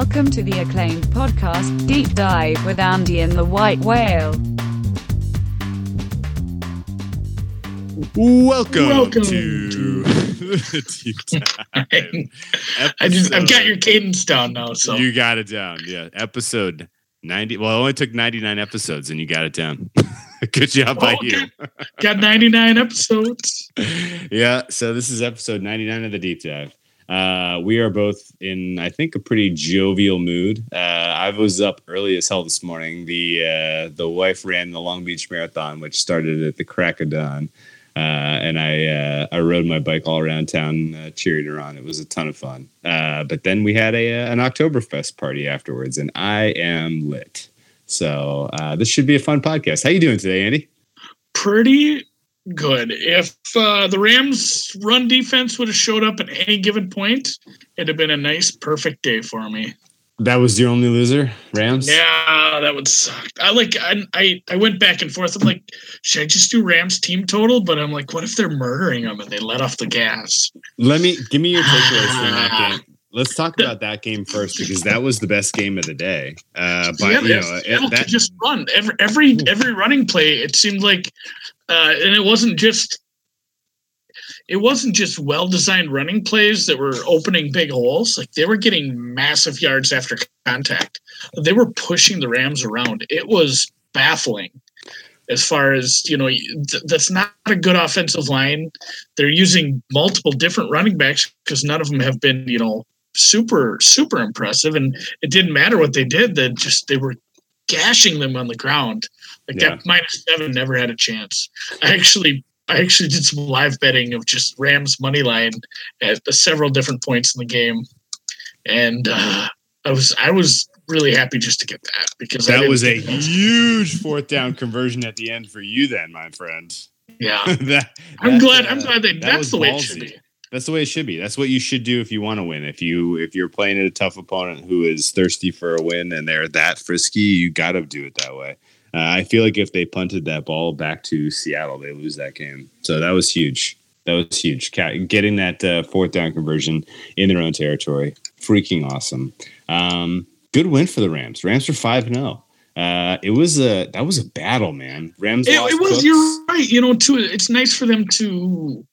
Welcome to the acclaimed podcast, Deep Dive with Andy and the White Whale. Welcome, Welcome to Deep Dive. I just I've got your cadence down now, so You got it down. Yeah. Episode 90. Well, it only took 99 episodes and you got it down. Good job by Oh, you. got 99 episodes. yeah. So this is episode 99 of the Deep Dive. Uh, we are both in, I think, a pretty jovial mood. Uh, I was up early as hell this morning. The uh, the wife ran the Long Beach Marathon, which started at the crack of dawn, uh, and I uh, I rode my bike all around town, uh, cheering her on. It was a ton of fun. Uh, but then we had a an Oktoberfest party afterwards, and I am lit. So this should be a fun podcast. How you doing today, Andy? Pretty good. If uh, the Rams run defense would have showed up at any given point, it'd have been a nice, perfect day for me. That was your only loser, Rams. Yeah, that would suck. I like I, I I went back and forth. I'm like, should I just do Rams team total? But I'm like, what if they're murdering them and they let off the gas? Let me give me your takeaways from that game. Let's talk about that game first because that was the best game of the day. Uh, but yeah, you know, it- Seattle that, could just run every every every running play. It seemed like, uh, and it wasn't just. It wasn't just well designed running plays that were opening big holes. Like they were getting massive yards after contact. They were pushing the Rams around. It was baffling. As far as you know, th- that's not a good offensive line. They're using multiple different running backs because none of them have been, you know, super super impressive. And it didn't matter what they did. They just they were gashing them on the ground. Like Yeah. that minus seven never had a chance. I actually I actually did some live betting of just Rams money line at several different points in the game, and uh, I was I was really happy just to get that because that was a that huge fourth down conversion at the end for you, then, my friend. yeah. that, I'm glad uh, I'm glad they, that that's the way it should be. That's the way it should be. That's what you should do if you want to win. If you if you're playing at a tough opponent who is thirsty for a win and they're that frisky, you got to do it that way. Uh, I feel like if they punted that ball back to Seattle, they lose that game. So that was huge. That was huge. Getting that uh, fourth down conversion in their own territory, freaking awesome. Um, good win for the Rams. Rams are five zero. Uh, it was a that was a battle, man. Rams. It, it was. Cooks. You're right. You know, too. It's nice for them to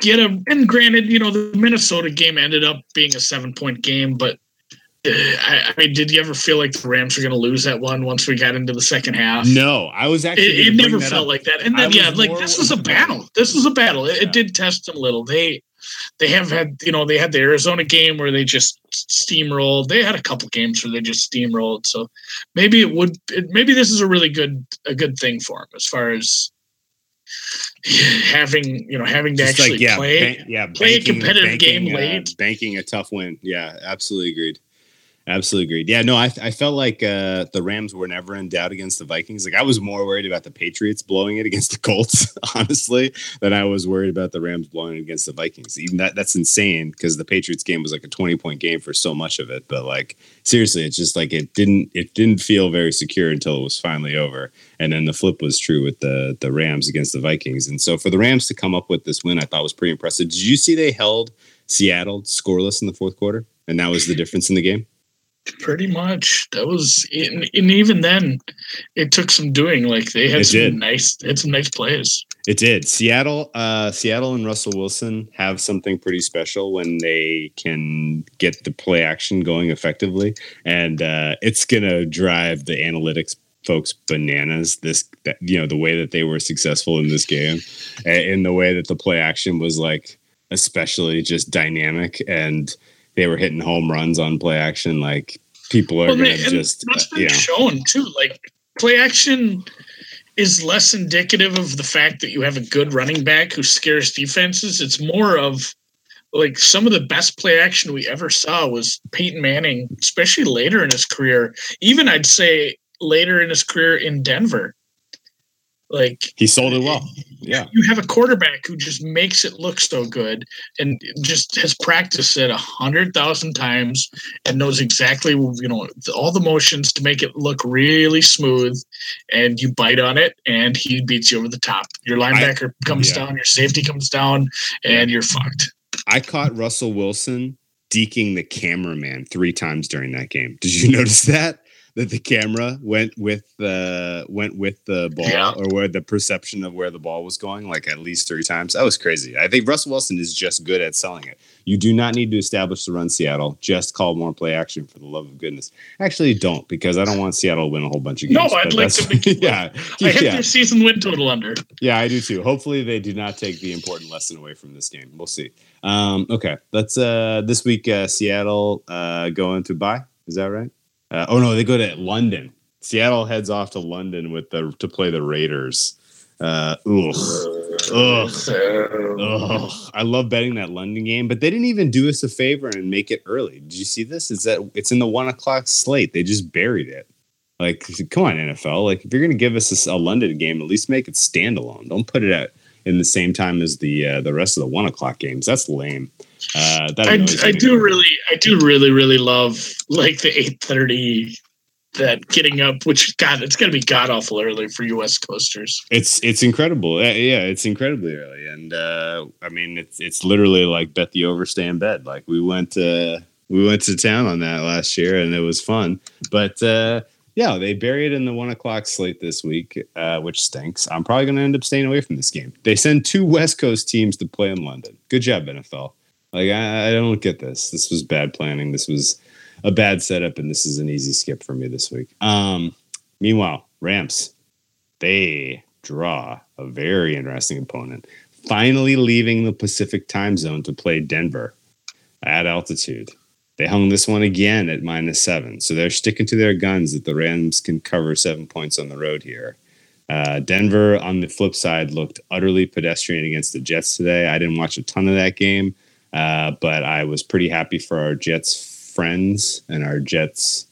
get a. And granted, you know, the Minnesota game ended up being a seven point game, but. uh, I, I mean, did you ever feel like the Rams were going to lose that one once we got into the second half? No, I was actually. it, it never felt up. like that. And then yeah, like this was a battle. This was a battle. It, Yeah. it did test them a little. They they have had you know they had the Arizona game where they just steamrolled. They had a couple games where they just steamrolled. So maybe it would. It, maybe this is a really good a good thing for them as far as having you know having to Just actually like yeah, play. ban- yeah, play a competitive game uh, late. banking a tough win. Yeah, absolutely agreed. Absolutely agreed. Yeah, no, I, I felt like uh, the Rams were never in doubt against the Vikings. Like I was more worried about the Patriots blowing it against the Colts, honestly, than I was worried about the Rams blowing it against the Vikings. Even that that's insane because the Patriots game was like a twenty point game for so much of it. But like seriously, it's just like it didn't it didn't feel very secure until it was finally over. And then the flip was true with the the Rams against the Vikings. And so for the Rams to come up with this win, I thought was pretty impressive. Did you see they held Seattle scoreless in the fourth quarter, and that was the difference in the game? Pretty much. That was and, and even then, it took some doing. Like they had It some did. nice, had some nice plays. It did. Seattle, uh, Seattle and Russell Wilson have something pretty special when they can get the play action going effectively, and uh, it's gonna drive the analytics folks bananas. This, that, you know, the way that they were successful in this game, and in the way that the play action was like, especially just dynamic, and they were hitting home runs on play action. Like people are Well, gonna they- and just, that's uh, been yeah, shown too. Like play action is less indicative of the fact that you have a good running back who scares defenses. It's more of like some of the best play action we ever saw was Peyton Manning, especially later in his career. Even I'd say later in his career in Denver. Like he sold it well. Yeah. you have a quarterback who just makes it look so good and just has practiced it a hundred thousand times and knows exactly you know all the motions to make it look really smooth and you bite on it and he beats you over the top your linebacker comes yeah. down your safety comes down and you're fucked I caught Russell Wilson deking the cameraman three times during that game. Did you notice that? That the camera went with the went with the ball Yeah. or where the perception of where the ball was going, like at least three times. That was crazy. I think Russell Wilson is just good at selling it. You do not need to establish the run Seattle. Just call more play action for the love of goodness. Actually, don't because I don't want Seattle to win a whole bunch of games. No. I'd like to yeah, I hit yeah. their season win total under. Yeah, I do too. Hopefully, they do not take the important lesson away from this game. We'll see. Um, okay, let's. Uh, this week, uh, Seattle uh, going to buy. Is that right? Uh, oh no, they go to London. Seattle heads off to London with the to play the Raiders. Uh, ugh. Ugh. Ugh. I love betting that London game, but they didn't even do us a favor and make it early. Did you see this? Is that it's in the one o'clock slate? They just buried it. Like, come on, NFL. Like, if you're gonna give us a, a London game, at least make it standalone. Don't put it out in the same time as the uh, the rest of the one o'clock games. That's lame. Uh, that I, annoys I do really, I do really, really love like the eight thirty that getting up, which God, it's gonna be god awful early for U.S. Coasters. It's it's incredible. Uh, yeah, it's incredibly early, and uh, I mean, it's it's literally like bet the over, stay in bed. Like we went uh, we went to town on that last year, and it was fun. But uh, yeah, they buried in the one o'clock slate this week, uh, which stinks. I'm probably going to end up staying away from this game. They send two West Coast teams to play in London. Good job, NFL. Like I, I don't get this. This was bad planning. This was a bad setup, and this is an easy skip for me this week. Um, meanwhile, Rams they draw a very interesting opponent. Finally leaving the Pacific time zone to play Denver at altitude. They hung this one again at minus seven. So they're sticking to their guns that the Rams can cover seven points on the road here. Uh, Denver, on the flip side, looked utterly pedestrian against the Jets today. I didn't watch a ton of that game, uh, but I was pretty happy for our Jets friends and our Jets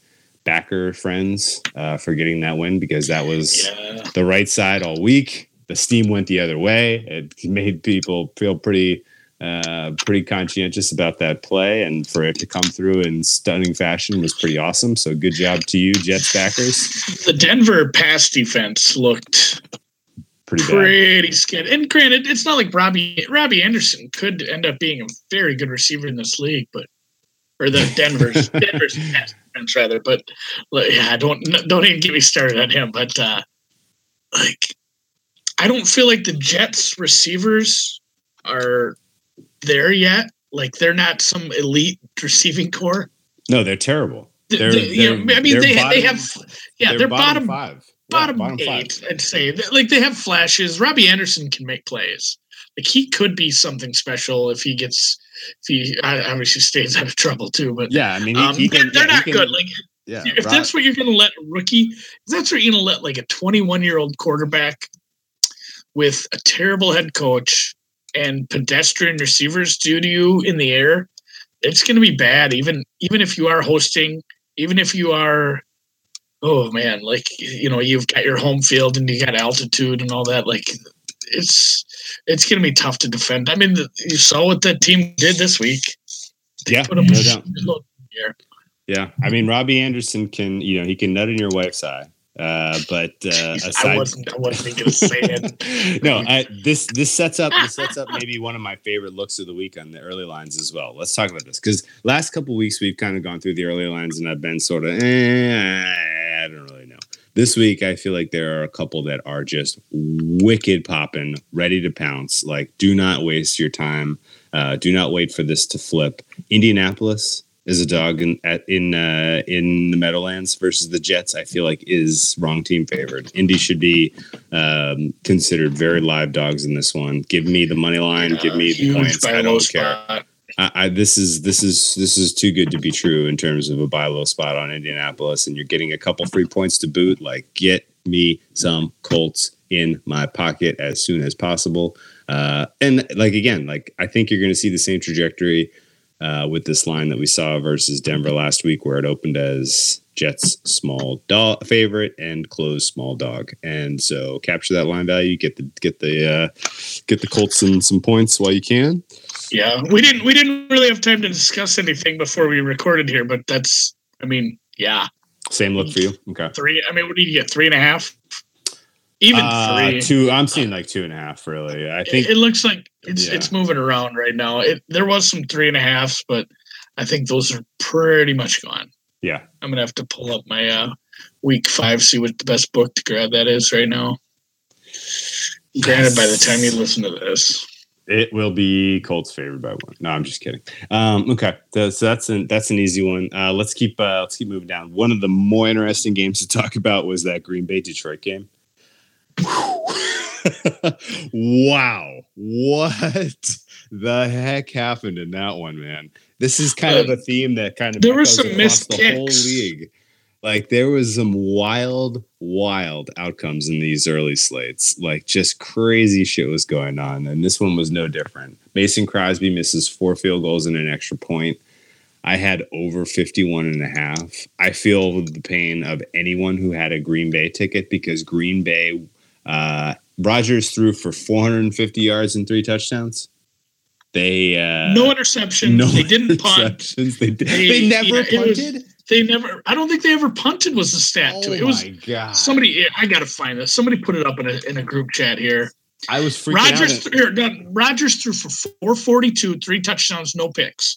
backer friends uh, for getting that win because that was Yeah, the right side all week. The steam went the other way. It made people feel pretty, uh, pretty conscientious about that play, and for it to come through in stunning fashion was pretty awesome. So good job to you, Jets backers. the Denver pass defense looked Pretty bad. pretty skid. And granted, it's not like Robbie Robbie Anderson could end up being a very good receiver in this league, but or the Denver's Denver's defense rather. But yeah, don't don't even get me started on him. But uh, like, I don't feel like the Jets receivers are there yet. Like they're not some elite receiving core. No, they're terrible. They're- they- they're- I mean, they're they, they have yeah, they're, bottom five. Yeah, bottom, eight, I'd say. Like they have flashes. Robbie Anderson can make plays. Like he could be something special if he gets if he obviously stays out of trouble too. But Yeah, I mean, he, um, he they're, can, they're yeah, not can- good. Like Yeah, if Rob- that's what you're going to let a rookie, if that's what you're going to let like a 21 year old quarterback with a terrible head coach and pedestrian receivers do to you in the air, it's going to be bad. Even even if you are hosting, even if you are, oh man, like you know you've got your home field and you got altitude and all that. Like it's it's going to be tough to defend. I mean, the, you saw what that team did this week. yeah, Put up no doubt. shitload in the air. Yeah, I mean, Robbie Anderson can, you know, he can nut in your wife's eye. Uh, but uh, I aside, wasn't. I wasn't going to say it. no, I, this this sets up this sets up maybe one of my favorite looks of the week on the early lines as well. Let's talk about this because last couple weeks we've kind of gone through the early lines and I've been sort of eh, I don't really know. This week I feel like there are a couple that are just wicked popping, ready to pounce. Like, do not waste your time. Uh, do not wait for this to flip. Indianapolis is a dog in at in uh, in the Meadowlands versus the Jets. I feel like is wrong team favored. Indy should be um, considered very live dogs in this one. Give me the money line. give me the points. I don't care. spot. I, I, this is this is this is too good to be true in terms of a buy low spot on Indianapolis, and you're getting a couple free points to boot. Like, get me some Colts in my pocket as soon as possible. Uh, and like again, like I think you're going to see the same trajectory uh, with this line that we saw versus Denver last week, where it opened as Jets small dog favorite and closed small dog. And so capture that line value, get the get the uh, get the Colts some some points while you can. Yeah, we didn't. We didn't really have time to discuss anything before we recorded here, but that's. I mean, yeah, Same look for you. Okay. three. I mean, what do you get? Three and a half. Even Uh, three. two. I'm seeing like two and a half. Really, I think. it, it looks like it's Yeah. it's moving around right now. It there was some three and a halfs, but I think those are pretty much gone. Yeah. I'm gonna have to pull up my uh, week five, see what the best book to grab that is right now. Granted, by the time you listen to this, It will be Colts favored by one. No, I'm just kidding. Um, okay, so that's an that's an easy one. Uh, let's keep uh, let's keep moving down. One of the more interesting games to talk about was that Green Bay Detroit game. wow, what the heck happened in that one, man? This is kind of a theme that kind of There were some missed the whole kicks. league. Like there was some wild, wild outcomes in these early slates. Like just crazy shit was going on. And this one was no different. Mason Crosby misses four field goals and an extra point. I had over 51 and a half. I feel the pain of anyone who had a Green Bay ticket because Green Bay, uh, Rodgers threw for 450 yards and three touchdowns. They, uh, no interception. no they didn't punt. interceptions. They, They- they never yeah, it was- punted. They never. I don't think they ever punted. Was the stat to oh it? It was my god! somebody. Eh, I gotta find this. Somebody put it up in a in a group chat here. I was freaking Rodgers out. here, no, Rodgers threw for 442, three touchdowns, no picks.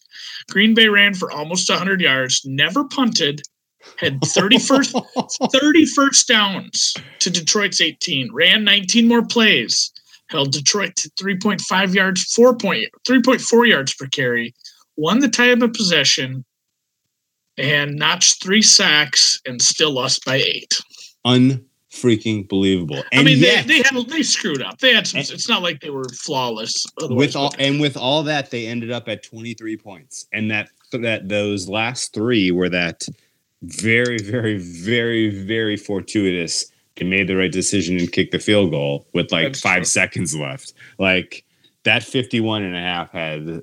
Green Bay ran for almost 100 yards, never punted, had 31st 30 first downs to Detroit's 18, ran 19 more plays, held Detroit to 3.5 yards, 4 point, 3.4 yards per carry, won the time of possession, and notched three sacks and still lost by eight. unfreaking believable. And I mean, yet, they, they had they screwed up. They had some. And- It's not like they were flawless. with all and with all that, they ended up at 23 points, and that that those last three were that very, very, very, very fortuitous. They made the right decision and kicked the field goal with like That's five true. seconds left. Like that 51 and a half had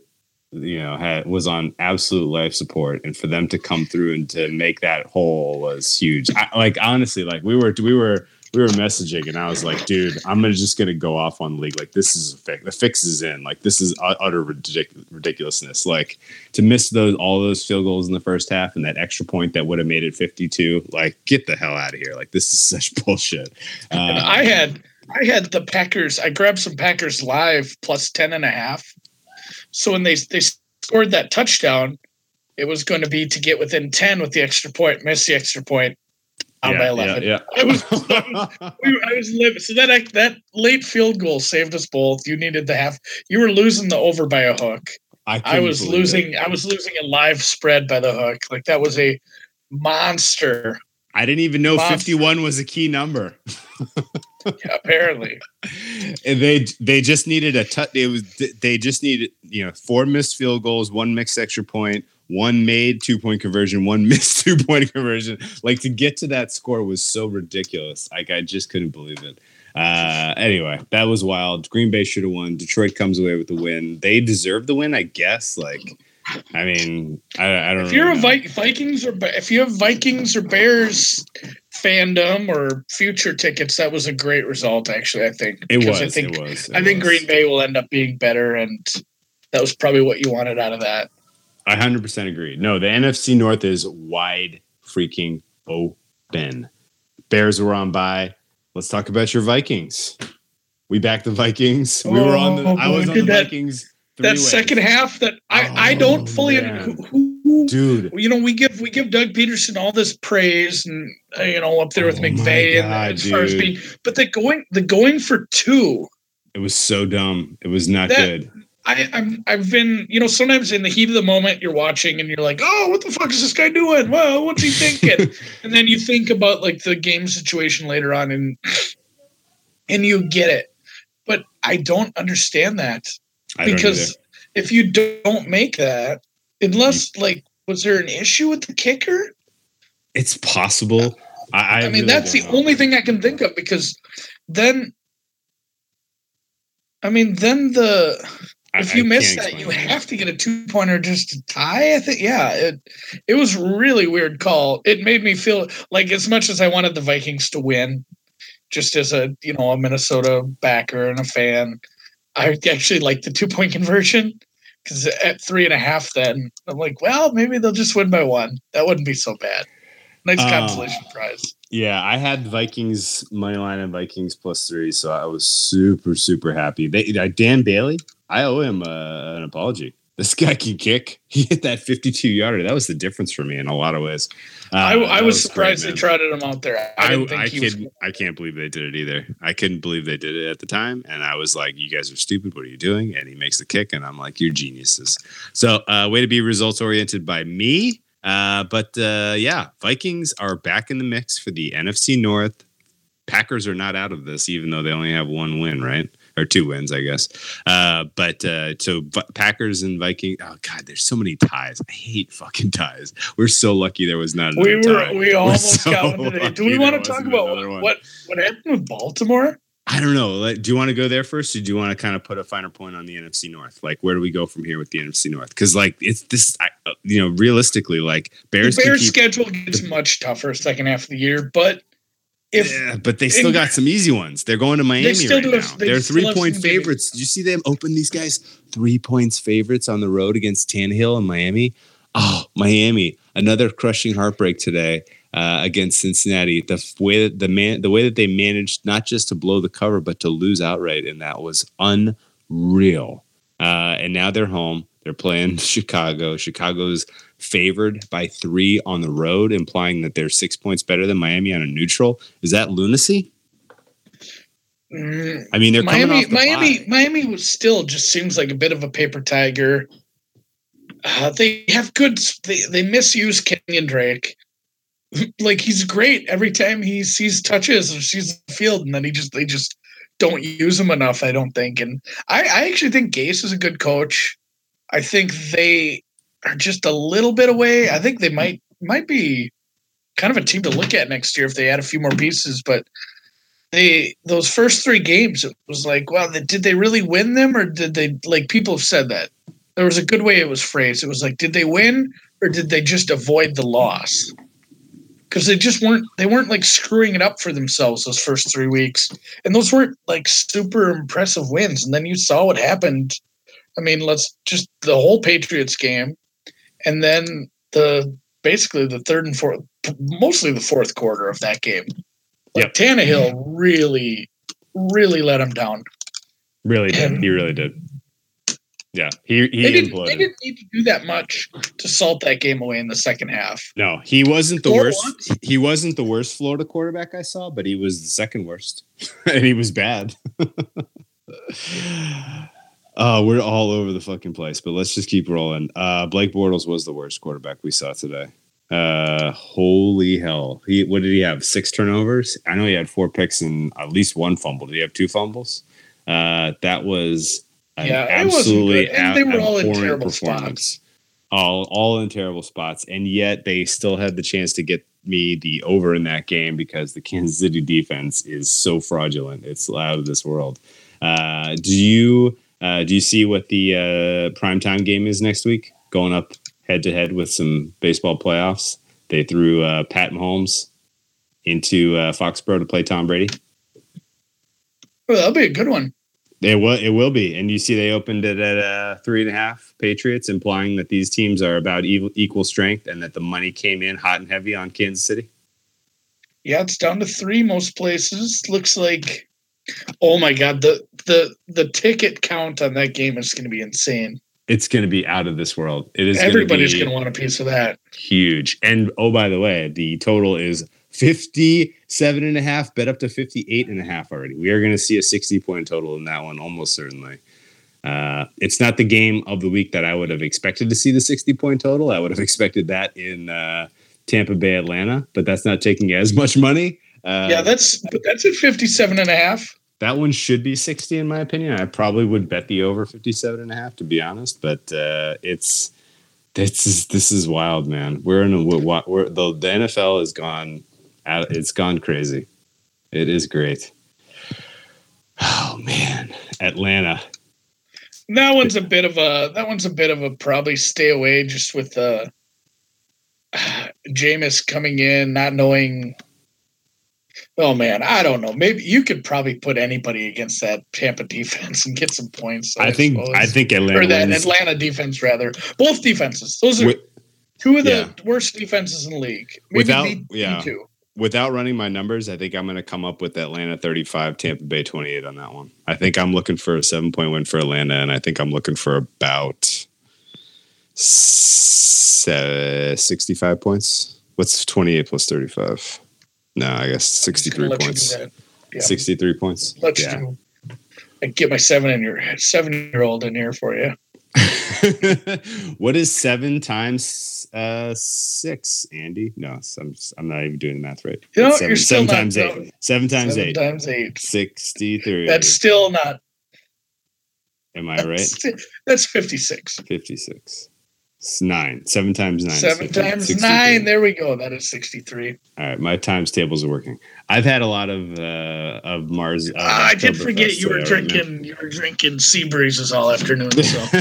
you know had was on absolute life support and for them to come through and to make that hole was huge. I, like honestly like we were we were we were messaging and i was like dude i'm gonna just gonna go off on the league. Like this is a fix the fix is in. Like this is utter ridic- ridiculousness. Like to miss those all those field goals in the first half and that extra point that would have made it 52 like get the hell out of here. Like this is such bullshit. Uh, I had I had the Packers. I grabbed some Packers live plus 10 and a half. So when they they scored that touchdown, it was going to be to get within 10 with the extra point, miss the extra point out by 11. yeah, I was we were- I was living. So that that late field goal saved us both. You needed the half. You were losing the over by a hook. I, I was believe it. losing. I was losing a live spread by the hook. Like that was a monster. I didn't even know Monster. 51 was a key number. Apparently, and they they just needed a touch. It was they just needed you know four missed field goals, one mixed extra point, one made two point conversion, one missed two point conversion. Like to get to that score was so ridiculous. Like I just couldn't believe it. Uh, anyway, that was wild. Green Bay should have won. Detroit comes away with the win. They deserve the win, I guess. Like, I mean, I, I don't. Know. If you're really a. Vi- Vikings or if you have Vikings or Bears fandom or future tickets, that was a great result. Actually, I think it because was. I think it was. it I think was. Green Bay will end up being better, and that was probably what you wanted out of that. I hundred percent agree. No, the NFC North is wide freaking open. Bears were on by. Let's talk about your Vikings. We backed the Vikings. We were on the. Oh, I was on the that- Vikings. That second half, that I I Oh, don't fully man. who, who dude. you know we give we give Doug Pederson all this praise and uh, you know up there with Oh and as far as being, but the going the going for two. It was so dumb. It was not That- good. I, I'm I've been you know sometimes in the heat of the moment you're watching and you're like oh what the fuck is this guy doing well what's he thinking and then you think about like the game situation later on and and you get it but I don't understand that I don't because if you don't make that unless like was there an issue with the kicker it's possible. I, I, I, mean, really that's the know. only thing I can think of because then, I mean, then the if you miss that, you it. have to get a two pointer just to tie. I think, yeah, it it was really weird call. It made me feel like as much as I wanted the Vikings to win, just as a you know a Minnesota backer and a fan, I actually like the two point conversion. Because at three and a half, then I'm like, well, maybe they'll just win by one. That wouldn't be so bad. Nice Uh, consolation prize. Yeah, I had Vikings money line and Vikings plus three, so I was super super happy. They uh, Dan Bailey, I owe him uh, an apology. This guy can kick. He hit that 52 yarder. That was the difference for me in a lot of ways. Uh, I, I was, was surprised great, they trotted him out there. I, I, I, can, I can't believe they did it either. I couldn't believe they did it at the time. And I was like, you guys are stupid. What are you doing? And he makes the kick. And I'm like, you're geniuses. So, uh, way to be results oriented by me. Uh, but uh, yeah, Vikings are back in the mix for the NFC North. Packers are not out of this, even though they only have one win, right? Or two wins, I guess. Uh, but uh, so v- Packers and Viking. Oh God, there's so many ties. I hate fucking ties. We're so lucky there was not. we were tie. we We're almost so got one today. Do we want to talk about what, what what happened with Baltimore? I don't know. Like, do you want to go there first, or do you want to kind of put a finer point on the NFC North? Like, where do we go from here with the NFC North? Because like it's this, I, you know, realistically, like Bears. the Bears' keep- schedule gets much tougher second half of the year, but if yeah, but they still got some easy ones. They're going to Miami right now. have- they They're three point favorites. Did you see them open these guys three points favorites on the road against Tannehill and Miami? Oh, Miami, another crushing heartbreak today uh, against Cincinnati. The f- way that the man, the way that they managed not just to blow the cover but to lose outright, and that was unreal. Uh, and now they're home. They're playing Chicago. Chicago's favored by three on the road, implying that they're six points better than Miami on a neutral. Is that lunacy? mm, I mean, they're coming Miami, off the Miami, bye. Miami was still just seems like a bit of a paper tiger. Uh, they have good. They they misuse Kenyan Drake. like he's great every time he sees touches or sees the field, and then he just they just don't use him enough. I don't think, and I I actually think Gase is a good coach. I think they are just a little bit away. I think they might might be kind of a team to look at next year if they add a few more pieces, but they those first three games it was like well did they really win them or did they like people have said that. There was a good way it was phrased. It was like did they win or did they just avoid the loss? Because they just weren't they weren't like screwing it up for themselves those first three weeks. And those weren't like super impressive wins. And then you saw what happened i mean let's just the whole patriots game and then the basically the third and fourth mostly the fourth quarter of that game like Yep. Tannehill really, really let him down. Really did. And- He really did. Yeah, he he They didn't, they didn't need to do that much to salt that game away in the second half. No, he wasn't the Or worst. once. He wasn't the worst Florida quarterback I saw, but he was the second worst, and he was bad. Oh, we're all over the fucking place, but let's just keep rolling. Uh, Blake Bortles was the worst quarterback we saw today. Uh, holy hell! He what did he have? Six turnovers. I know he had four picks and at least one fumble. Did he have two fumbles? Uh, that was an Yeah, absolutely. And they were all in terrible performance. All all in terrible spots, and yet they still had the chance to get me the over in that game because the Kansas City defense is so fraudulent. It's out of this world. Uh, do you uh, do you see what the uh, primetime game is next week? Going up head to head with some baseball playoffs. They threw uh, Pat Mahomes into uh, Foxborough to play Tom Brady. Oh, that'll be a good one. It will. It will be. And you see, they opened it at uh, three and a half Patriots, implying that these teams are about equal strength, and that the money came in hot and heavy on Kansas City. Yeah, it's down to three most places. Looks like oh my god, the the the ticket count on that game is gonna be insane. It's going to be out of this world. It is. Everybody's gonna, gonna want a piece of that. huge. And oh, by the way, the total is 57 and a half, bet up to 58 and a half already. We are going to see a 60 point total in that one, almost certainly. Uh, it's not the game of the week that I would have expected to see the 60 point total. I would have expected that in uh, Tampa Bay, Atlanta, but that's not taking as much money. Uh, yeah, that's but that's at 57 and a half. That one should be 60 in my opinion. I probably would bet the over 57 and a half to be honest, but uh, it's this is this is wild, man. We're in a we're, the the NFL has gone out, it's gone crazy. It is great. Oh man, Atlanta. That one's a bit of a that one's a bit of a probably stay away just with uh, Jameis coming in, not knowing. Oh man, I don't know. Maybe you could probably put anybody against that Tampa defense and get some points. I think suppose. I think Atlanta or that wins. Atlanta defense rather. Both defenses. Those are Wi- two of the yeah. worst defenses in the league. Maybe Without- yeah. without running my numbers, I think I'm going to come up with Atlanta 35, Tampa Bay 28 on that one. I think I'm looking for a seven point win for Atlanta, and I think I'm looking for about Se- 65 points. What's 28 plus 35? No, I guess 63 Let you do points. Yeah. 63 points. Let's yeah. do. I get my seven in your seven year old in here for you. what is seven times uh, six, Andy? No, I'm, I'm not even doing the math right. You know, Seven, you're still seven not times eight. Seven times seven eight. times eight. 63. That's still not. Am I right? That's, that's fifty six. 56. It's nine. Seven times nine. Seven times 63. nine. There we go. That is sixty three. All right, my times tables are working. I've had a lot of uh, of Mars. Uh, Ah, I did forget you were today, right, drinking. You were drinking sea breezes all afternoon. So.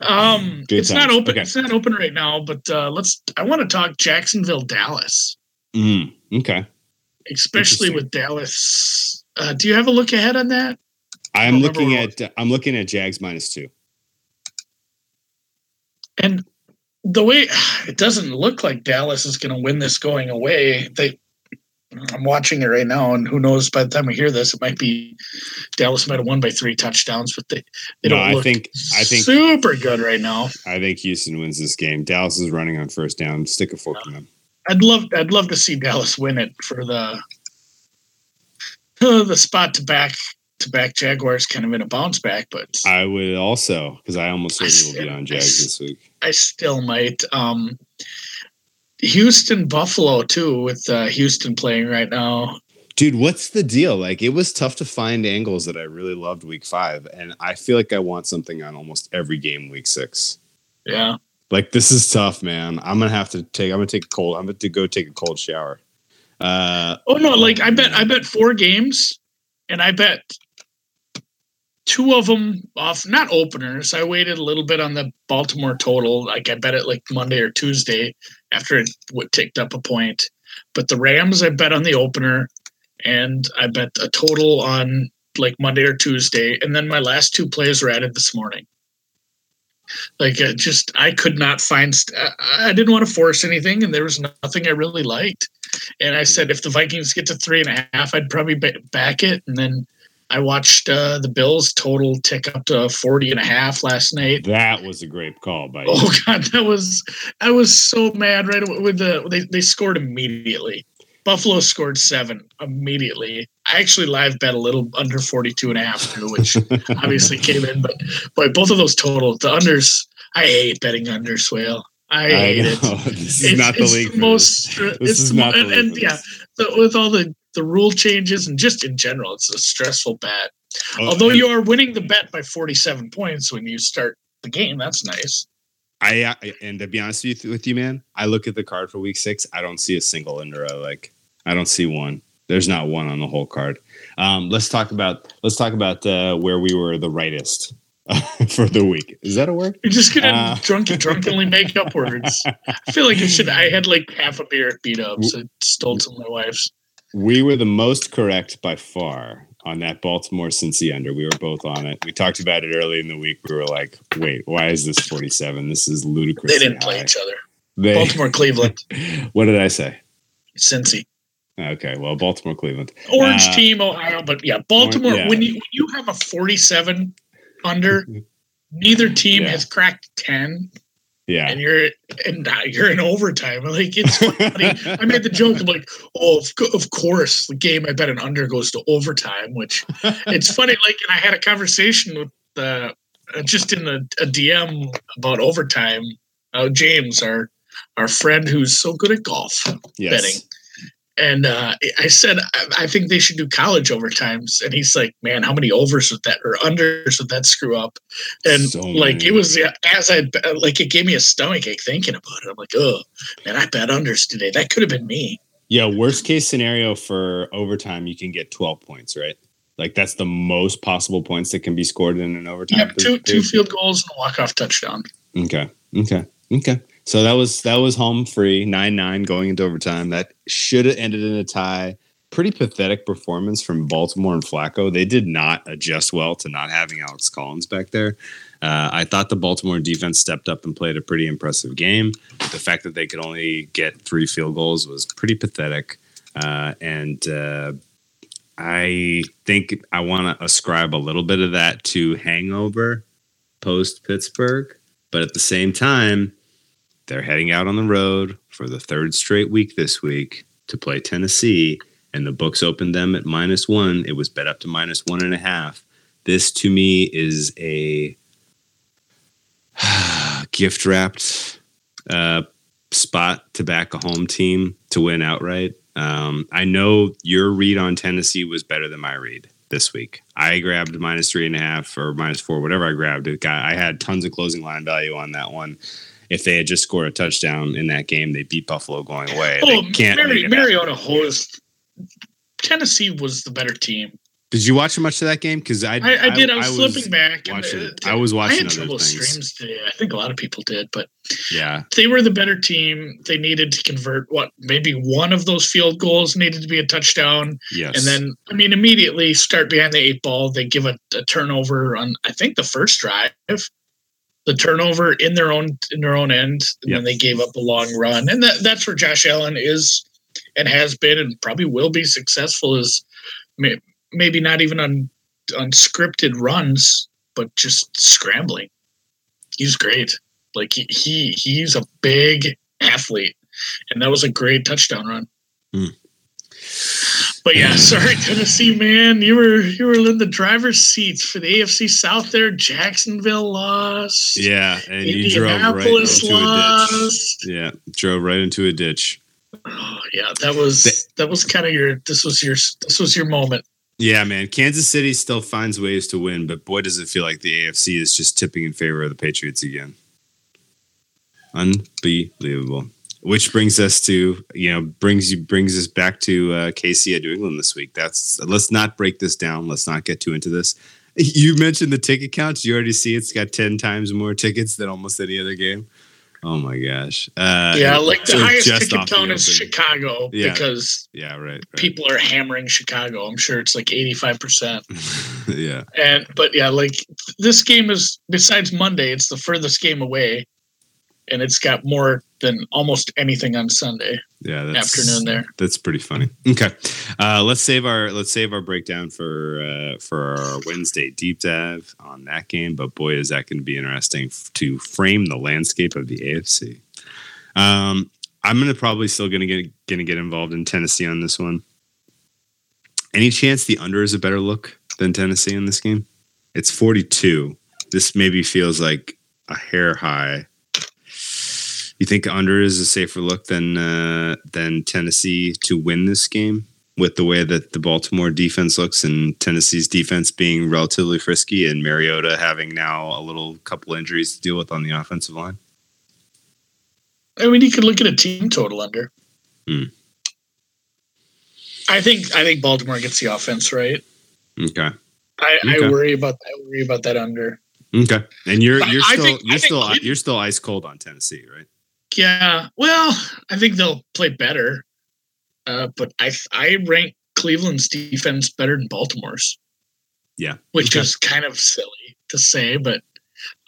Um, Good it's not open. Okay. It's not open right now, but uh, let's. I want to talk Jacksonville, Dallas, Mm, okay, especially with Dallas. Uh, do you have a look ahead on that? I'm looking at I'm looking at Jags minus two. And the way it doesn't look like Dallas is going to win this going away. They, I'm watching it right now, and who knows? By the time we hear this, it might be Dallas might have won by three touchdowns, but they they No, don't I look think I think super good right now. I think Houston wins this game. Dallas is running on first down. Stick a fork in them. I'd love I'd love to see Dallas win it for the uh, the spot to back to back Jaguars kind of in a bounce back, but I would also because I almost certainly will be on Jags this week. I still might. Um, Houston Buffalo too, with uh, Houston playing right now. Dude, what's the deal? Like, it was tough to find angles that I really loved week five, and I feel like I want something on almost every game week six. Yeah, Like, this is tough, man. I'm gonna have to take. I'm gonna take a cold. I'm gonna to go take a cold shower. Uh, Oh no, like I bet I bet four games and I bet two of them off not openers. I waited a little bit on the Baltimore total. Like I bet it like Monday or Tuesday after it ticked up a point. But the Rams I bet on the opener and I bet a total on like Monday or Tuesday and then my last two plays were added this morning. Like I just I could not find st- I, I didn't want to force anything and there was nothing I really liked. And I said, if the Vikings get to three and a half, I'd probably back it. And then I watched uh, the Bills total tick up to 40 and a half last night. that was a great call by you. Oh God, that was I was so mad right away with the they, they scored immediately. Buffalo scored seven immediately. I actually live bet a little under 42 and a half too, which obviously came in, but but both of those totals, the unders, I hate betting under swale. I I hate know. it This is not the league. this. most str- This it's is the not the and, league and yeah the, with all the the rule changes and just in general it's a stressful bet Oh, although you are winning the bet by 47 points when you start the game that's nice I, I and to be honest with you, with you, man, I look at the card for week six. I don't see a single under I like. I don't see one. There's not one on the whole card. Um, let's talk about let's talk about uh, where we were the rightest for the week. Is that a word? you're just gonna Uh. drunk drunkenly make up words i feel like it should i had like half a beer at beat ups i stole some of my wife's We were the most correct by far on that Baltimore Cincy under. We were both on it. We talked about it early in the week. We were like, "Wait, why is this 47? This is ludicrous." they didn't play each other They, baltimore cleveland what did I say? cincy Okay, well, Baltimore, Cleveland. orange Uh, team ohio but yeah baltimore yeah. when you when you have a 47 under neither team Yeah. has cracked 10 Yeah. and you're and now you're in overtime. Like it's funny. I made the joke. I'm like, oh, of, of course, the game I bet an under goes to overtime. Which it's funny. Like, and I had a conversation with the uh, just in a, a DM about overtime. Uh, James, our our friend who's so good at golf, yes. betting. And uh, I said I, I think they should do college overtimes. And he's like, man, how many overs would that or unders would that screw up? And So like many. it was as I like it gave me a stomach ache thinking about it. I'm like, oh man, I bet unders today. That could have been me. Yeah, worst case scenario for overtime, you can get 12 points, right? Like that's the most possible points that can be scored in an overtime. Yep, two two field goals and a walk off touchdown. Okay. Okay. Okay. So that was that was home free, nine nine going into overtime. That should have ended in a tie. Pretty pathetic performance from Baltimore and Flacco. They did not adjust well to not having Alex Collins back there. Uh, I thought the Baltimore defense stepped up and played a pretty impressive game. The fact that they could only get three field goals was pretty pathetic. Uh, and uh, I think I want to ascribe a little bit of that to hangover post Pittsburgh. But at the same time, they're heading out on the road for the third straight week this week to play Tennessee, and the books opened them at minus one. It was bet up to minus one and a half. This to me is a gift wrapped uh, spot to back a home team to win outright. Um, I know your read on Tennessee was better than my read this week. I grabbed minus three and a half or minus four, whatever I grabbed. It got, I had tons of closing line value on that one. If they had just scored a touchdown in that game, they beat Buffalo going away. Oh, they can't. Mari- Mariota host. Tennessee was the better team. Did you watch much of that game? Because I, I, I, did. I was, flipping back. and, uh, I was watching. I watching had other trouble things. streams today. I think a lot of people did, but Yeah, they were the better team. They needed to convert what maybe one of those field goals needed to be a touchdown, yes, and then I mean immediately start behind the eight ball. They give a, a turnover on I think the first drive, the turnover in their own in their own end, and Yep. then they gave up a long run, and that, that's where Josh Allen is and has been and probably will be successful. Is may, maybe not even on unscripted runs, but just scrambling. He's great. Like he, he he's a big athlete, and that was a great touchdown run. Hmm. But yeah, sorry Tennessee man, you were you were in the driver's seats for the AFC South there. Jacksonville lost. yeah, and you drove right Indianapolis into a ditch. lost. Yeah, drove right into a ditch. Oh, yeah, that was that was kind of your this was your this was your moment. Yeah, man. Kansas City still finds ways to win, but boy, does it feel like the AFC is just tipping in favor of the Patriots again. Unbelievable. Which brings us to you know brings you brings us back to uh, KC at New England this week. That's let's not break this down. Let's not get too into this. You mentioned the ticket counts. You already see it's got ten times more tickets than almost any other game. Oh my gosh! Uh, Yeah, like the highest ticket count is. Chicago Yeah. because Yeah, right. right. people are hammering Chicago. I'm sure it's like 85 percent. yeah, And but yeah, like this game is besides Monday, it's the furthest game away, and it's got more than almost anything on Sunday yeah. That's, afternoon there. That's pretty funny. Okay, uh, let's save our let's save our breakdown for uh, for our Wednesday deep dive on that game. But boy, is that going to be interesting f- to frame the landscape of the AFC. Um, I'm gonna probably still gonna get gonna get involved in Tennessee on this one. Any chance the under is a better look than Tennessee in this game? It's 42. This maybe feels like a hair high. You think under is a safer look than uh, than Tennessee to win this game with the way that the Baltimore defense looks and Tennessee's defense being relatively frisky and Mariota having now a little couple injuries to deal with on the offensive line. I mean, you could look at a team total under. Hmm. I think I think Baltimore gets the offense right. Okay. I, Okay. I worry about I worry about that under. Okay. And you're you're I still think- you're still Cleveland- you're still ice cold on Tennessee, right? Yeah, well, I think they'll play better, uh, but I I rank Cleveland's defense better than Baltimore's. Yeah. which Okay. is kind of silly to say, but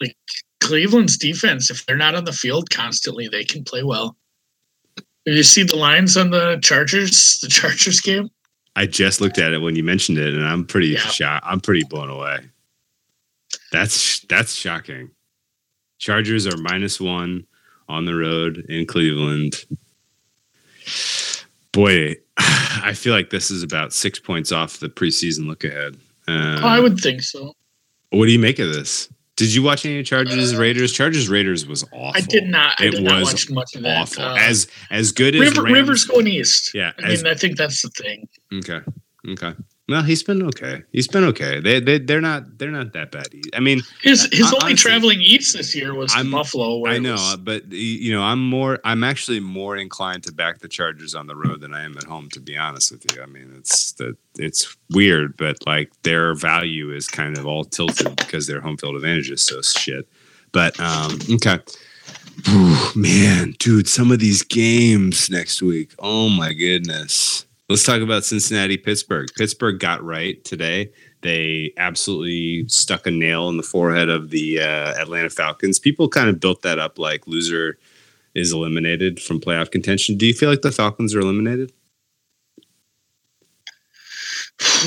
like Cleveland's defense, if they're not on the field constantly, they can play well. Did you see the lines on the Chargers, the Chargers game? I just looked at it when you mentioned it, and I'm pretty Yeah. shocked. I'm pretty blown away. That's that's shocking. Chargers are minus one on the road in Cleveland. Boy, I feel like this is about six points off the preseason look ahead. Uh, oh, I would think so. What do you make of this? Did you watch any Chargers Uh, Our Chargers Raiders was awful. I did not. I It did not was watch much of that. awful. Uh, as as good as River, Rams- Rivers going east. Yeah, I as mean, I think that's the thing. Okay. Okay. Well, he's been okay. He's been okay. They they they're not they're not that bad. I mean, His his hon- only traveling east this year was Buffalo. Where I know, was- but you know, I'm more I'm actually more inclined to back the Chargers on the road than I am at home to be honest with you. I mean, it's the it's weird, but like their value is kind of all tilted because their home field advantage is so shit. But um okay. Whew, man, dude, some of these games next week. Oh my goodness. Let's talk about Cincinnati, Pittsburgh. Pittsburgh got right today. They absolutely stuck a nail in the forehead of the uh, Atlanta Falcons. People kind of built that up like loser is eliminated from playoff contention. Do you feel like the Falcons are eliminated?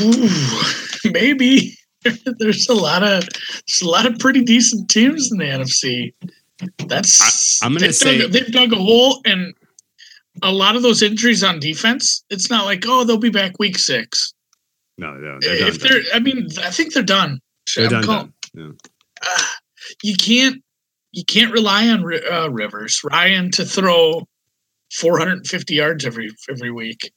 Ooh, maybe there's a lot of there's a lot of pretty decent teams in the NFC. That's I- I'm gonna they've say- dug, they've dug a hole, and a lot of those injuries on defense. It's not like oh they'll be back week six. No, no, they're done. if they're, I mean, I think they're done. They're I'm done, done. Yeah. uh, you can't you can't rely on uh, Rivers Ryan to throw 450 yards every every week.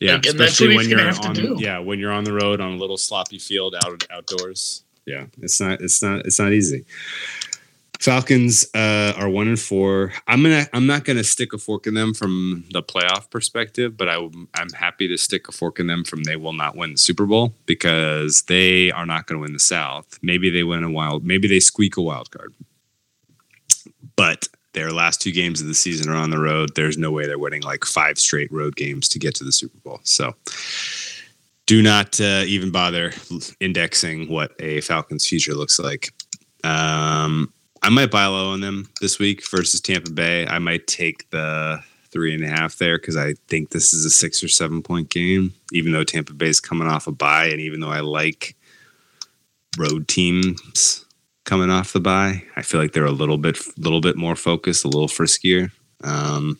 Yeah, Like, and that's especially what when you're on do. yeah when you're on the road on a little sloppy field out outdoors. Yeah, it's not it's not it's not easy. Falcons uh, are one and four. I'm gonna I'm not gonna stick a fork in them from the playoff perspective, but I, I'm happy to stick a fork in them from they will not win the Super Bowl because they are not going to win the South. Maybe they win a wild. Maybe they squeak a wild card, but their last two games of the season are on the road. There's no way they're winning like five straight road games to get to the Super Bowl. So do not uh, even bother indexing what a Falcons future looks like. Um, I might buy low on them this week versus Tampa Bay. I might take the three and a half there because I think this is a six or seven point game, even though Tampa Bay is coming off a bye, and even though I like road teams coming off the bye, I feel like they're a little bit, little bit more focused, a little friskier. Um,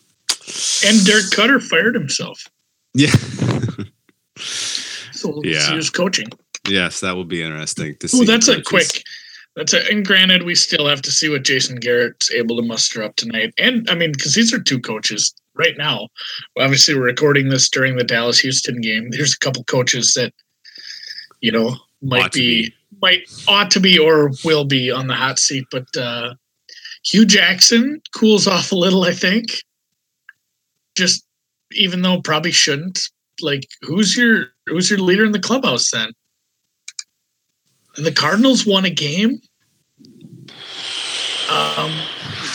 And Dirk Koetter fired himself. yeah, So Yeah. who's coaching. yes, that will be interesting to see. Oh, that's a quick. That's it. and granted, we still have to see what Jason Garrett's able to muster up tonight. And I mean, because these are two coaches right now. Obviously, we're recording this during the Dallas Houston game. There's a couple coaches that, you know, might be, be. might ought to be or will be on the hot seat. But uh Hue Jackson cools off a little, I think. Just even though probably shouldn't. Like, who's your who's your leader in the clubhouse then? And the Cardinals won a game. Um,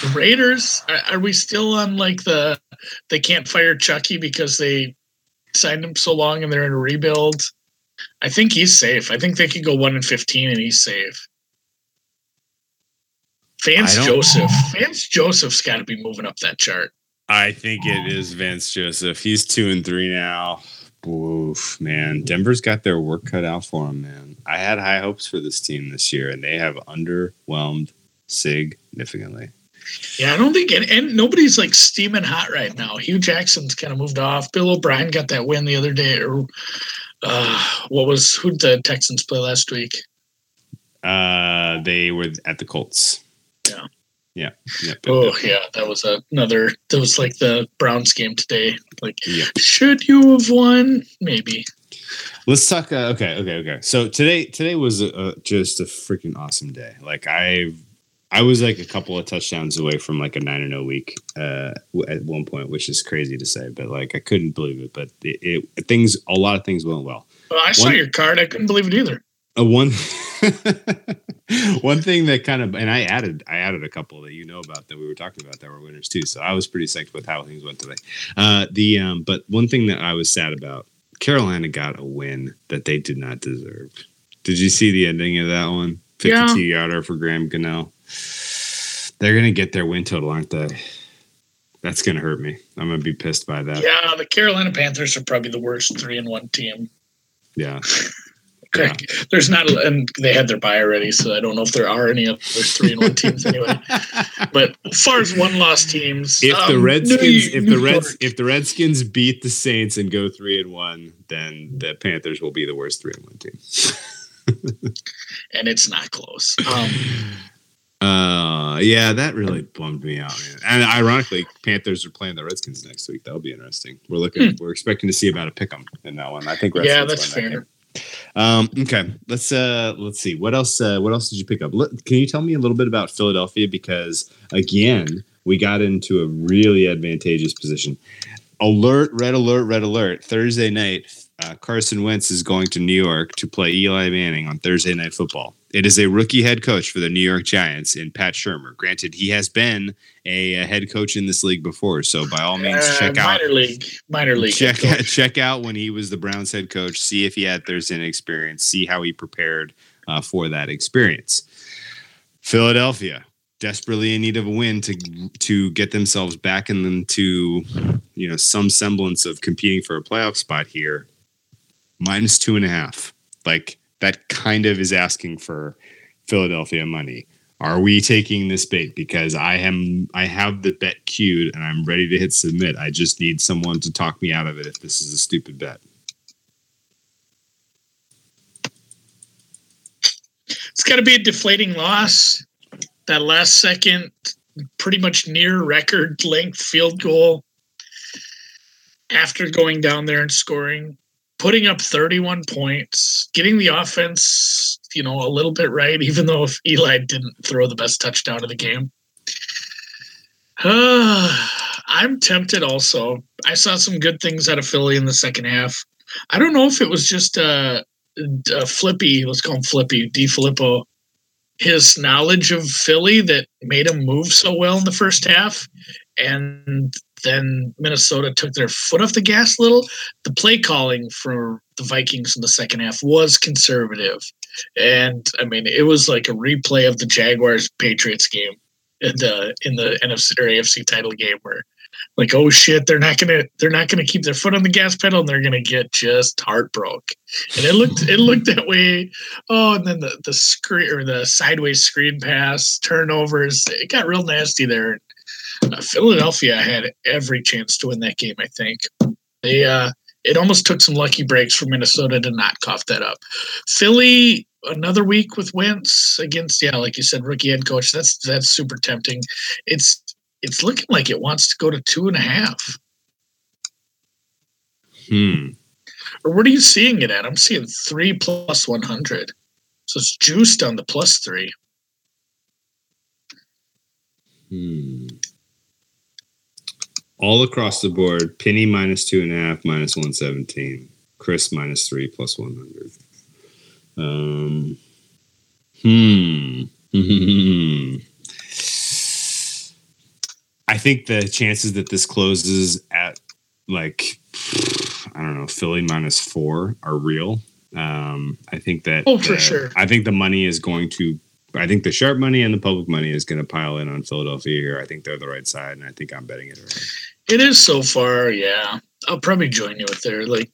the Raiders are, are we still on like the they can't fire Chucky because they signed him so long and they're in a rebuild? I think he's safe. I think they could go one and fifteen and he's safe. Vance Joseph. Vance Joseph's got to be moving up that chart. I think it is Vance Joseph. He's two and three now. Oof, man. Denver's got their work cut out for them, man. I had high hopes for this team this year, and they have underwhelmed significantly. Yeah, I don't think and, and nobody's like steaming hot right now. Hue Jackson's kind of moved off. Bill O'Brien got that win the other day. Or uh, what was who did the Texans play last week? Uh, they were at the Colts. Yeah. Yeah. Oh yeah, that was another. That was like the Browns game today. Like, Yeah. should you have won? Maybe. Let's talk. Uh, okay, okay, okay. So today, today was a, a, just a freaking awesome day. Like I, I was like a couple of touchdowns away from like a nine and zero week uh, at one point, which is crazy to say, but like I couldn't believe it. But it, it things, a lot of things went well. Well, I saw One- your card. I couldn't believe it either. A one, one thing that kind of, and I added, I added a couple that you know about that we were talking about that were winners too. So I was pretty psyched with how things went today. Uh, the, um, but one thing that I was sad about, Carolina got a win that they did not deserve. Did you see the ending of that one? Yeah. 52 yarder for Graham Gano. They're going to get their win total, aren't they? That's going to hurt me. I'm going to be pissed by that. Yeah, the Carolina Panthers are probably the worst three and one team. Yeah. Yeah. There's not, and they had their bye already, so I don't know if there are any other three and one teams anyway. But as far as one loss teams, if the um, Redskins, if the Reds, if the Redskins beat the Saints and go three and one, then the Panthers will be the worst three and one team. and it's not close. Um, Uh, yeah, that really bummed me out, man. And ironically, Panthers are playing the Redskins next week. That'll be interesting. We're looking, we're expecting to see about a pick 'em in that one. I think. Hmm. yeah, that's win that fair. game. Um, okay, let's uh, let's see what else. Uh, what else did you pick up? Can you tell me a little bit about Philadelphia? Because again, we got into a really advantageous position. Alert! Red alert! Red alert! Thursday night, uh, Carson Wentz is going to New York to play Eli Manning on Thursday Night Football. It is a rookie head coach for the New York Giants in Pat Shurmur. Granted, he has been a, a head coach in this league before, so by all means, Uh, check out minor league, minor league. check out, check out when he was the Browns head coach. See if he had Thursday night experience. See how he prepared uh, for that experience. Philadelphia desperately in need of a win to to get themselves back in into you know some semblance of competing for a playoff spot here. Minus two and a half. Like that kind of is asking for Philadelphia money. Are we taking this bait? Because I am I have the bet queued and I'm ready to hit submit. I just need someone to talk me out of it if this is a stupid bet. It's got to be a deflating loss. That last second, pretty much near record length field goal after going down there and scoring, putting up 31 points, getting the offense, you know, a little bit right, even though if Eli didn't throw the best touchdown of the game. I'm tempted also. I saw some good things out of Philly in the second half. I don't know if it was just uh, uh, Flippy, let's call him Flippy, DeFilippo, his knowledge of Philly that made him move so well in the first half. And then Minnesota took their foot off the gas a little. The play calling for the Vikings in the second half was conservative. And I mean, it was like a replay of the Jaguars Patriots game in the in the NFC or AFC title game where like oh shit they're not gonna they're not gonna keep their foot on the gas pedal and they're gonna get just heartbroken and it looked it looked that way oh and then the the screen or the sideways screen pass turnovers it got real nasty there uh, Philadelphia had every chance to win that game I think they uh it almost took some lucky breaks for Minnesota to not cough that up Philly another week with Wentz against yeah like you said rookie head coach that's that's super tempting it's it's looking like it wants to go to two and a half. Hmm. Or what are you seeing it at? I'm seeing three plus 100. So it's juiced on the plus three. Hmm. All across the board, Penny minus two and a half, minus 117. Chris minus three, plus 100. Um, hmm. hmm. I think the chances that this closes at like I don't know Philly minus four are real. Um, I think that oh for sure. I think the money is going to. I think the sharp money and the public money is going to pile in on Philadelphia here. I think they're the right side, and I think I'm betting it. Early. It is so far, yeah. I'll probably join you with there. Like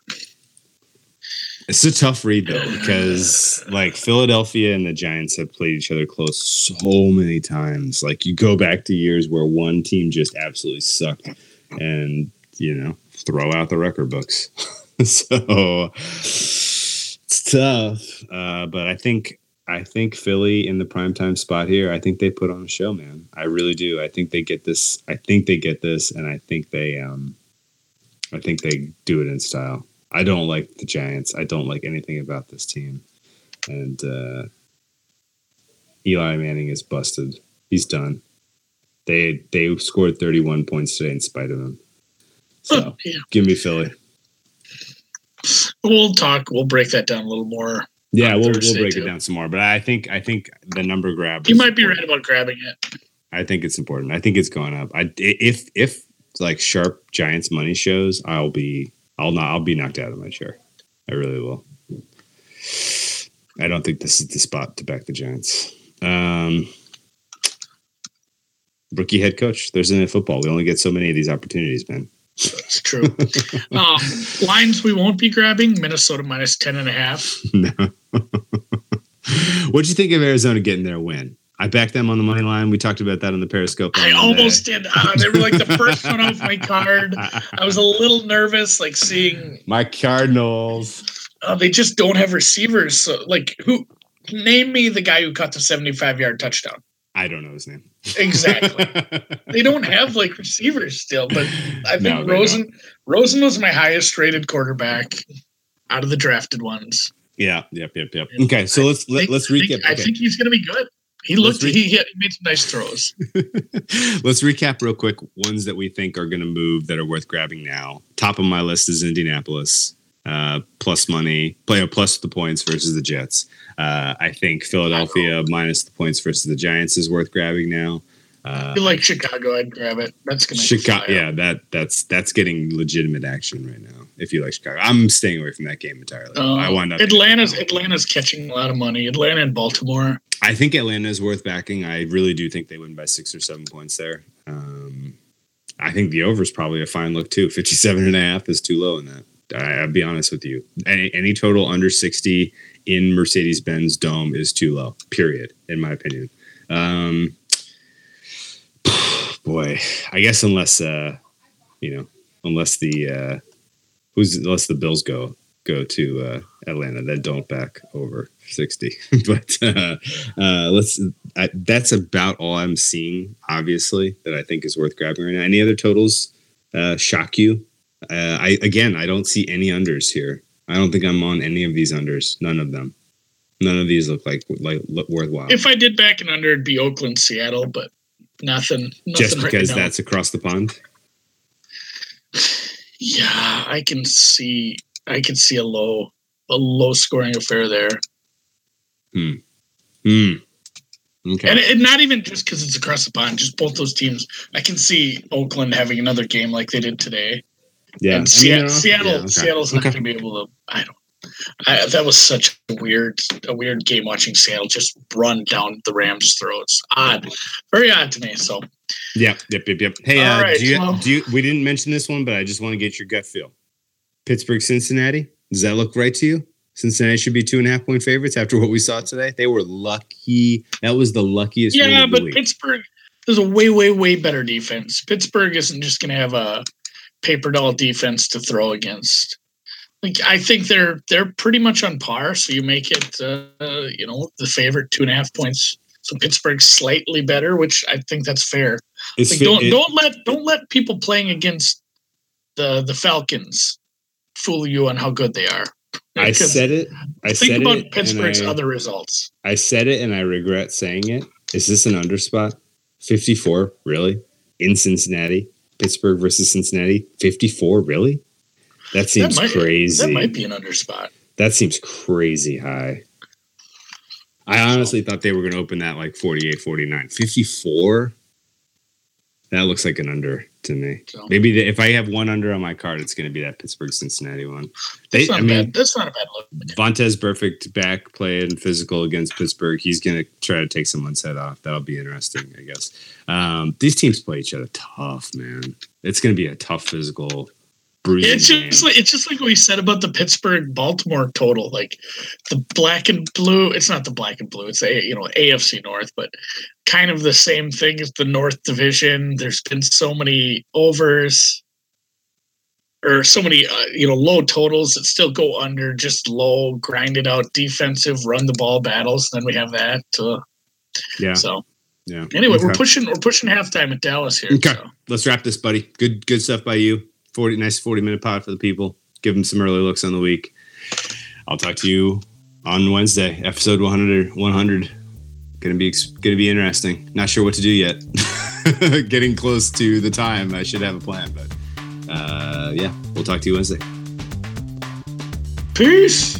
it's a tough read though because like Philadelphia and the Giants have played each other close so many times. Like you go back to years where one team just absolutely sucked, and you know throw out the record books. so it's tough, uh, but I think I think Philly in the primetime spot here. I think they put on a show, man. I really do. I think they get this. I think they get this, and I think they um, I think they do it in style. I don't like the Giants. I don't like anything about this team. And uh, Eli Manning is busted. He's done. They they scored 31 points today in spite of him. So oh, yeah. give me Philly. We'll talk. We'll break that down a little more. Yeah, we'll, we'll break too. it down some more. But I think I think the number grab. You might be right about grabbing it. I think it's important. I think it's going up. I if if like sharp Giants money shows, I'll be I'll not. I'll be knocked out of my chair. I really will. I don't think this is the spot to back the Giants. Um, rookie head coach. There's in football. We only get so many of these opportunities, man. That's true. um, lines we won't be grabbing: Minnesota minus ten and a half. No. What'd you think of Arizona getting their win? I backed them on the money line. We talked about that on the Periscope. I almost did. Uh, they were like the first one off my card. I was a little nervous, like seeing my Cardinals. Uh, they just don't have receivers. So, like, who? Name me the guy who caught the seventy-five yard touchdown. I don't know his name. Exactly. they don't have like receivers still, but I think no, Rosen don't. Rosen was my highest rated quarterback out of the drafted ones. Yeah. Yep. Yep. Yep. Okay. So let's let, us let us recap. I think he's going to be good. He looked. Re- he, he made some nice throws. Let's recap real quick ones that we think are going to move that are worth grabbing now. Top of my list is Indianapolis. Uh, plus money, play plus the points versus the Jets. Uh, I think Philadelphia minus the points versus the Giants is worth grabbing now. Uh, you like Chicago? I'd grab it. That's gonna Chicago. Yeah, that that's that's getting legitimate action right now. If you like Chicago, I'm staying away from that game entirely. Uh, I up Atlanta's Atlanta's catching a lot of money. Atlanta and Baltimore. I think Atlanta is worth backing. I really do think they win by six or seven points there. Um, I think the over is probably a fine look too. 57 and a half is too low in that. I, will be honest with you. Any, any total under 60 in Mercedes Benz Dome is too low, period, in my opinion. Um, boy, I guess unless uh, you know, unless the uh, who's unless the Bills go go to uh, Atlanta, then don't back over sixty. but uh, uh, let's. I, that's about all I'm seeing. Obviously, that I think is worth grabbing right now. Any other totals uh, shock you? Uh, I again, I don't see any unders here. I don't think I'm on any of these unders. None of them. None of these look like like look worthwhile. If I did back an under, it'd be Oakland, Seattle, but nothing. nothing Just right because now. that's across the pond. yeah, I can see. I can see a low, a low scoring affair there, Hmm. Okay. and, and not even just because it's across the pond. Just both those teams. I can see Oakland having another game like they did today. Yeah. and I mean, Seattle, Seattle, yeah, okay. Seattle's not Okay. going to be able to. I don't. I, that was such a weird, a weird game watching Seattle just run down the Rams' throats. Odd, very odd to me. So Yep, yep, yep, yep. Hey, uh, right, do you well- do you, we didn't mention this one, but I just want to get your gut feel. Pittsburgh, Cincinnati. Does that look right to you? Cincinnati should be two and a half point favorites after what we saw today. They were lucky. That was the luckiest. yeah, but. Pittsburgh there's a way, way, way better defense. Pittsburgh isn't just going to have a paper doll defense to throw against. Like I think they're they're pretty much on par. So you make it, uh, you know, the favorite two and a half points. So Pittsburgh's slightly better, which I think that's fair. Like don't it- don't let don't let people playing against the the Falcons fool you on how good they are. I said it. I think said about it. Pittsburgh's I, other results. I said it, and I regret saying it. Is this an under spot? Fifty four, really? In Cincinnati, Pittsburgh versus Cincinnati, fifty four, really? That seems might- crazy. That might be an under spot. That seems crazy high. I honestly thought they were going to open that like 48, 49. 54? That looks like an under to me. So Maybe the, if I have one under on my card, it's going to be that Pittsburgh Cincinnati one. They, I mean, bad. That's not a bad look. Vontaze Burfict back play and physical against Pittsburgh. He's going to try to take someone's head off. That'll be interesting, I guess. Um, these teams play each other tough, man. It's going to be a tough physical bruising It's just like it's just like what we said about the Pittsburgh Baltimore total. Like the black and blue. It's not the black and blue. It's a you know AFC North, but kind of the same thing as the North Division. There's been so many overs or so many uh, you know low totals that still go under. Just low, grinded out defensive, run the ball battles. Then we have that. Uh, yeah. So Yeah. anyway, we're pushing we're pushing halftime at Dallas here. Okay. so. let's wrap this, buddy. Good, good stuff by you. Forty, nice forty minute pod for the people. Give them some early looks on the week. I'll talk to you on Wednesday, episode 100. 100. Gonna be gonna be interesting. Not sure what to do yet. Getting close to the time. I should have a plan, but uh, yeah, we'll talk to you Wednesday. Peace.